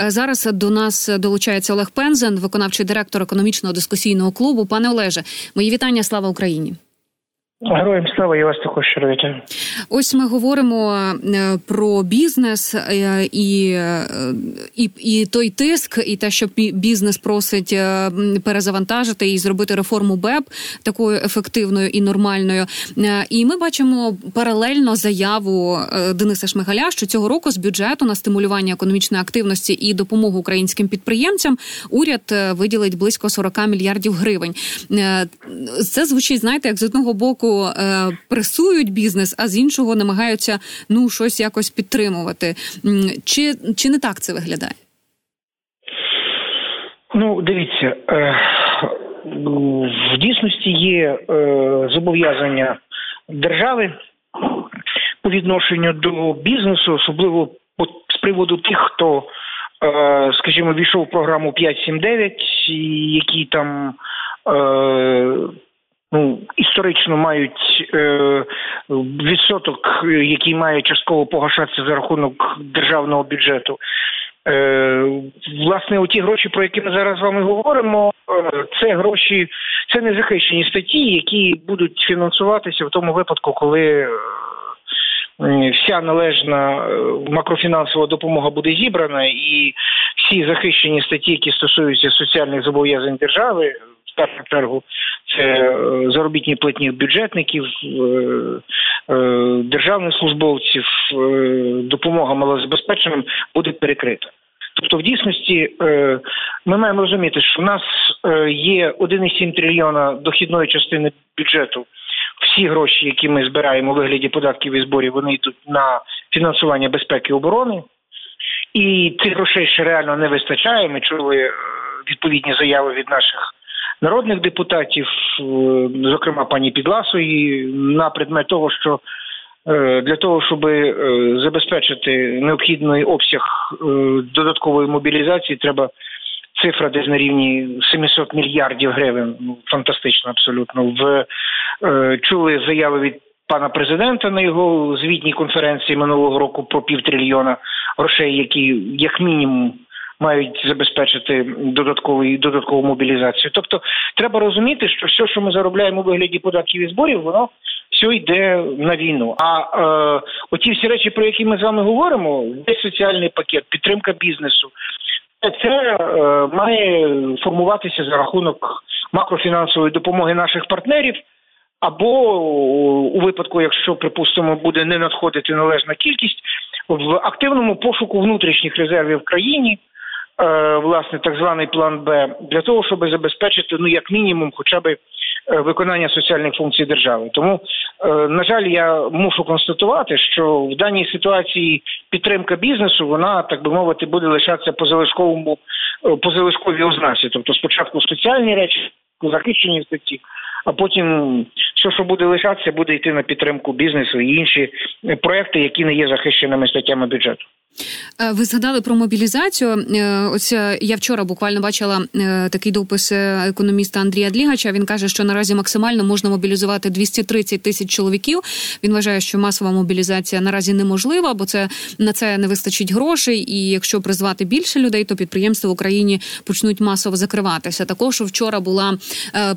Е, зараз до нас долучається Олег Пензен, виконавчий директор економічного дискусійного клубу. Пане Олеже, мої вітання. Слава Україні. Героям слава я вас також щиро вітаю. Ось ми говоримо е, про бізнес е, і е, і, і той тиск, і те, що бізнес просить перезавантажити і зробити реформу БЕП такою ефективною і нормальною. І ми бачимо паралельно заяву Дениса Шмигаля, що цього року з бюджету на стимулювання економічної активності і допомогу українським підприємцям уряд виділить близько 40 мільярдів гривень. Це звучить, знаєте, як з одного боку е, пресують бізнес, а з іншого намагаються ну щось якось підтримувати. Чи, Чи не так це виглядає? Ну, дивіться, е, в дійсності є е, зобов'язання держави по відношенню до бізнесу, особливо з приводу тих, хто, е, скажімо, війшов в програму 5.7.9, які там ну історично мають е, відсоток, який має частково погашатися за рахунок державного бюджету. Е, Власне, у ті гроші, про які ми зараз з вами говоримо, е, це гроші, це не захищені статті, які будуть фінансуватися в тому випадку, коли. Е, вся належна е, макрофінансова допомога буде зібрана, і всі захищені статті, які стосуються соціальних зобов'язань держави, першу чергу це е, заробітні платні бюджетників, е, е, державних службовців, допомога малозабезпеченим буде перекрита. Тобто, в дійсності ми маємо розуміти, що в нас є 1,7 трильйона дохідної частини бюджету. Всі гроші, які ми збираємо у вигляді податків і зборів, вони йдуть на фінансування безпеки і оборони, і цих грошей ще реально не вистачає. Ми чули відповідні заяви від наших народних депутатів, е, зокрема пані Підласої, на предмет того, що е, для того, щоб е, забезпечити необхідний обсяг додаткової мобілізації, треба цифра десь на рівні 700 мільярдів гривень. Ну фантастично, абсолютно. В чули заяви від пана президента на його звітній конференції минулого року про півтрильйона грошей, які як мінімум мають забезпечити додаткову додаткову мобілізацію. Тобто, треба розуміти, що все, що ми заробляємо у вигляді податків і зборів, воно все йде на війну. А е, оті всі речі, про які ми з вами говоримо, весь соціальний пакет, підтримка бізнесу. Це е, має формуватися за рахунок макрофінансової допомоги наших партнерів, або у випадку, якщо припустимо, буде не надходити належна кількість в активному пошуку внутрішніх резервів в країні. Е, власне так званий план Б для того, щоб забезпечити ну як мінімум, хоча б е, виконання соціальних функцій держави. Тому е, на жаль, я мушу констатувати, що в даній ситуації підтримка бізнесу вона так би мовити буде лишатися по залишковому по залишковій ознаці. Тобто, спочатку соціальні речі, захищені статті, а потім все, що буде лишатися, буде йти на підтримку бізнесу і інші проекти, які не є захищеними статтями бюджету. Е, ви згадали про мобілізацію. Е, ось е, я вчора буквально бачила такий допис економіста Андрія Длігача. Він каже, що наразі максимально можна мобілізувати 230 тисяч чоловіків. Він вважає, що масова мобілізація наразі неможлива, бо це на це не вистачить грошей. І якщо призвати більше людей, то підприємства в Україні почнуть масово закриватися. Також вчора була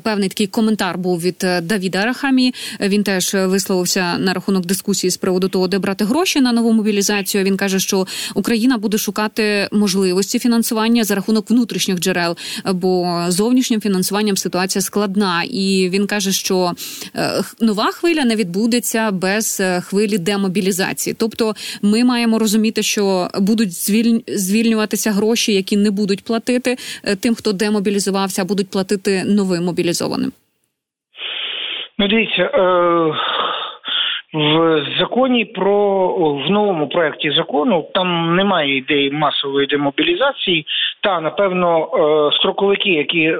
певний такий коментар. Був від Давіда Рахамі. Він теж висловився на рахунок дискусії з приводу того, де брати гроші на нову мобілізацію. Він каже, що Україна буде шукати можливості фінансування за рахунок внутрішніх джерел, бо зовнішнім фінансуванням ситуація складна, і він каже, що е, нова хвиля не відбудеться без е, хвилі демобілізації. Тобто, ми маємо розуміти, що будуть звільнюватися гроші, які не будуть платити е, тим, хто демобілізувався, а будуть платити новим мобілізованим. Ну, дивіться, е, в законі про в новому проєкті закону там немає ідеї масової демобілізації. Та напевно е, строковики, які е,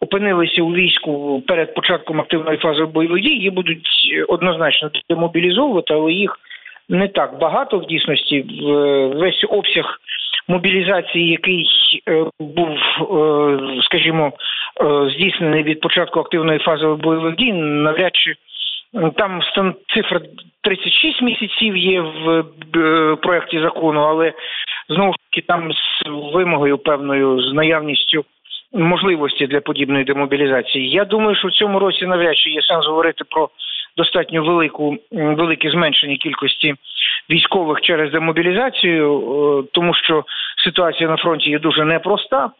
опинилися у війську перед початком активної фази бойових дій, їх будуть однозначно демобілізовувати, але їх не так багато в дійсності. Весь обсяг мобілізації, який е, був, скажімо, здійснений від початку активної фази бойових дій, навряд чи. Там цифра 36 місяців є в е, проєкті закону, але знову ж таки там з вимогою певною з наявністю можливості для подібної демобілізації. Я думаю, що в цьому році навряд чи є сенс говорити про достатньо велику велике зменшення кількості військових через демобілізацію, е, тому що ситуація на фронті є дуже непроста.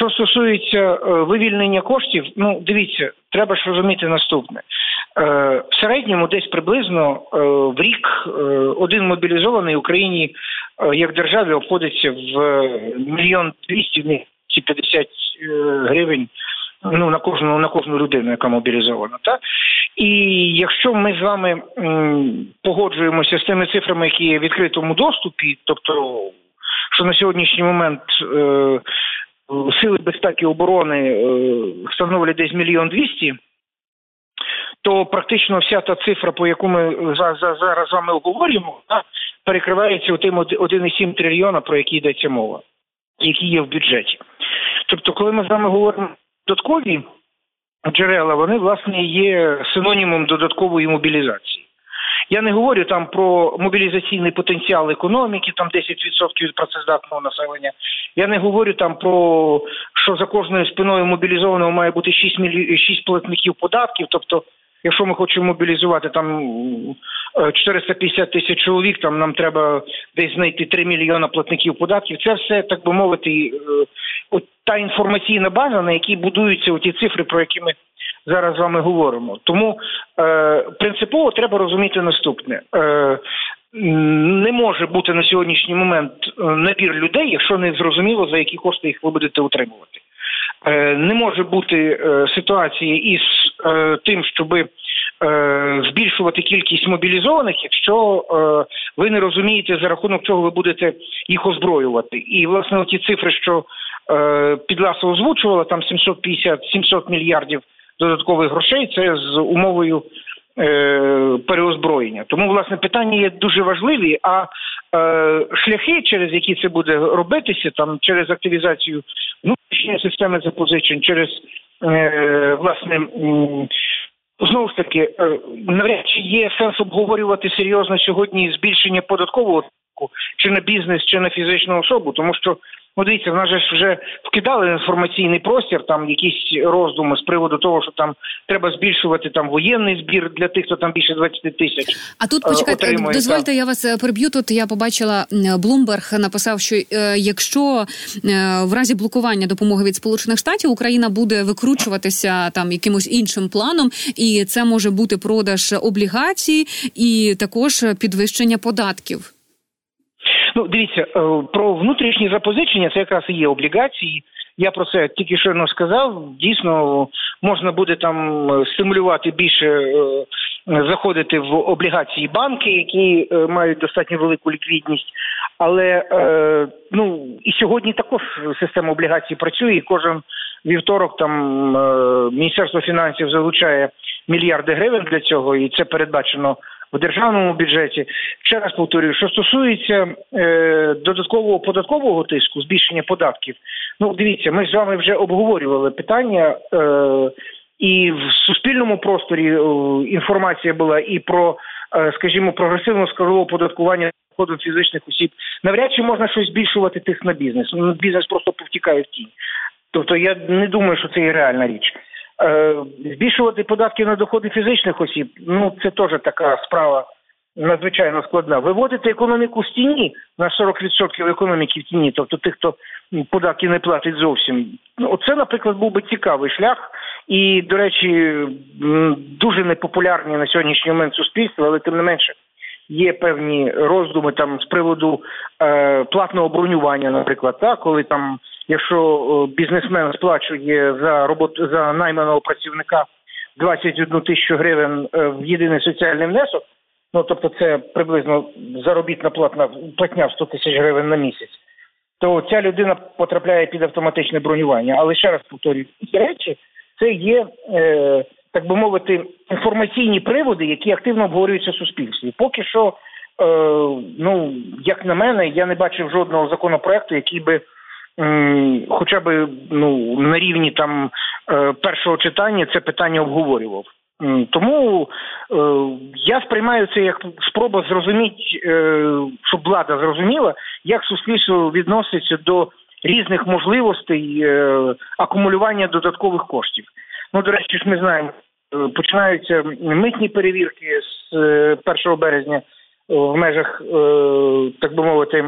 Що стосується е, вивільнення коштів, ну дивіться, треба ж розуміти наступне. Е, в середньому десь приблизно в рік один мобілізований Україні як державі обходиться в мільйон двісті 50 гривень ну на кожну на кожну людину, яка мобілізована. Так? І якщо ми з вами погоджуємося з тими цифрами, які є в відкритому доступі, тобто що на сьогоднішній момент е, сили безпеки і оборони е, становлять десь мільйон двісті. То практично вся та цифра, по яку ми зараз з вами обговорюємо, перекривається тим 1,7 трильйона, про які йдеться мова, які є в бюджеті. Тобто, коли ми з вами говоримо додаткові джерела, вони власне є синонімом додаткової мобілізації. Я не говорю там про мобілізаційний потенціал економіки, там 10% від працездатного населення. Я не говорю там про що за кожною спиною мобілізованого має бути 6 мілі... 6 платників податків, тобто Якщо ми хочемо мобілізувати там 450 е, тисяч чоловік, там нам треба десь знайти 3 мільйона платників податків. Це все так би мовити, е, от та інформаційна база, на якій будуються ті цифри, про які ми зараз з вами говоримо. Тому е, принципово треба розуміти наступне. Е, не може бути на сьогоднішній момент е, набір людей, якщо не зрозуміло за які кошти їх ви будете утримувати. Е, не може бути е, ситуації із тим, щоби збільшувати кількість мобілізованих, якщо ви не розумієте за рахунок чого ви будете їх озброювати. І власне ті цифри, що підласа озвучувала, там 750-700 мільярдів додаткових грошей, це з умовою Е, переозброєння. Тому власне питання є дуже важливі. А е, шляхи, через які це буде робитися, там через активізацію внутрішньої системи запозичень, через е, власне. Знову ж таки, е, навряд чи є сенс обговорювати серйозно сьогодні збільшення податкового чи на бізнес, чи на фізичну особу, тому що Ну, дивіться, в нас же вже вкидали інформаційний простір, там якісь роздуми з приводу того, що там треба збільшувати там воєнний збір для тих, хто там більше 20 тисяч. А тут е, почекайте, отримує, дозвольте, я вас е, переб'ю. Тут я побачила Блумберг написав, що е, якщо в разі блокування допомоги від Сполучених Штатів Україна буде викручуватися там якимось іншим планом, і це може бути продаж облігацій і також підвищення податків. Ну, дивіться, е, про внутрішні запозичення це якраз і є облігації. Я про це тільки що сказав. Дійсно, можна буде там е, стимулювати більше е, заходити в облігації банки, які мають достатньо велику ліквідність. Але ну і сьогодні також система облігацій працює. і Кожен вівторок там міністерство фінансів залучає мільярди гривень для цього, і це передбачено в державному бюджеті. Ще раз повторюю, що стосується е, додаткового податкового тиску, збільшення податків. Ну, дивіться, ми з вами вже обговорювали питання. Е, і в суспільному просторі е, інформація була і про, е, скажімо, прогресивне скорове податкування доходу фізичних осіб. Навряд чи можна щось збільшувати тих на бізнес. Ну, бізнес просто повтікає в тінь. Тобто я не думаю, що це є реальна річ. Е, збільшувати податки на доходи фізичних осіб, ну це теж така справа надзвичайно складна. Виводити економіку з тіні на 40% економіки в тіні, тобто тих, хто податки не платить зовсім. Ну, Оце, наприклад, був би цікавий шлях, і, до речі, дуже непопулярні на сьогоднішній момент суспільства, але тим не менше. Є певні роздуми там з приводу е, платного бронювання, наприклад, так, коли там якщо бізнесмен сплачує за роботу за найманого працівника 21 тисячу гривень е, в єдиний соціальний внесок, ну тобто це приблизно заробітна платна платня в 100 тисяч гривень на місяць, то ця людина потрапляє під автоматичне бронювання. Але ще раз повторюю, ці речі це є. Е, так би мовити, інформаційні приводи, які активно обговорюються в суспільстві. Поки що, е, ну як на мене, я не бачив жодного законопроекту, який би хоча б ну на рівні там е, першого читання це питання обговорював. Тому е, я сприймаю це як спроба зрозуміти, е, щоб влада зрозуміла, як суспільство відноситься до різних можливостей акумулювання додаткових коштів. Ну, до речі, ж ми знаємо, е, починаються митні перевірки з 1 е, березня в межах, так би мовити,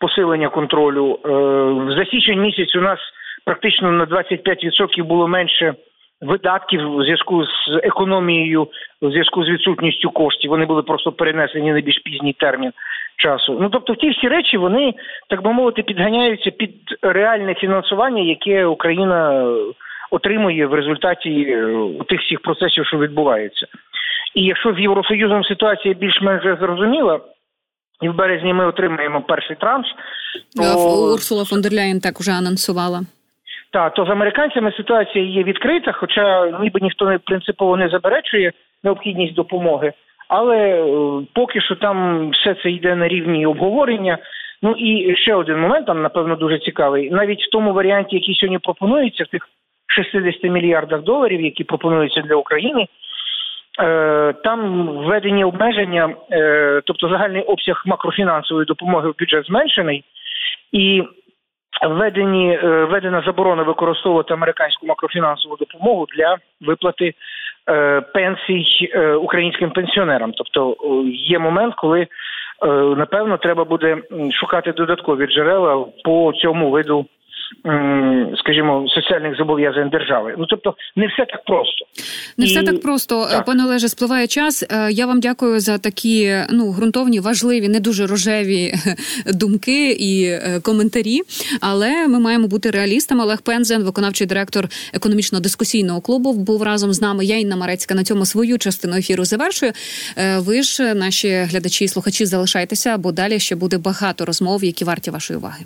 посилення контролю. За січень місяць у нас практично на 25% було менше. Видатків у зв'язку з економією, у зв'язку з відсутністю коштів, вони були просто перенесені на більш пізній термін часу. Ну тобто, ті всі речі вони так би мовити підганяються під реальне фінансування, яке Україна отримує в результаті е, тих всіх процесів, що відбуваються. І якщо з Євросоюзом ситуація більш-менш зрозуміла, і в березні ми отримаємо перший транш, то... Урсула фон дер Ляєн так вже анонсувала. Так, то з американцями ситуація є відкрита, хоча ніби ніхто не принципово не заперечує необхідність допомоги, але е, поки що там все це йде на рівні обговорення. Ну і ще один момент, там напевно дуже цікавий. Навіть в тому варіанті, який сьогодні пропонується, в тих 60 мільярдах доларів, які пропонуються для України, е, там введені обмеження, е, тобто загальний обсяг макрофінансової допомоги в бюджет зменшений, і введені е, введена заборона використовувати американську макрофінансову допомогу для виплати пенсій українським пенсіонерам. Тобто є момент, коли напевно треба буде шукати додаткові джерела по цьому виду скажімо, соціальних зобов'язань держави. Ну тобто, не все так просто, не І... все так просто. Так. Пане Олеже, спливає час. Е, я вам дякую за такі ну ґрунтовні, важливі, не дуже рожеві думки і е, коментарі. Але ми маємо бути реалістами. Олег Пензен, виконавчий директор економічно-дискусійного клубу, був разом з нами. Я Інна Марецька на цьому свою частину ефіру завершую. Е, ви ж, наші глядачі і слухачі, залишайтеся, бо далі ще буде багато розмов, які варті вашої уваги.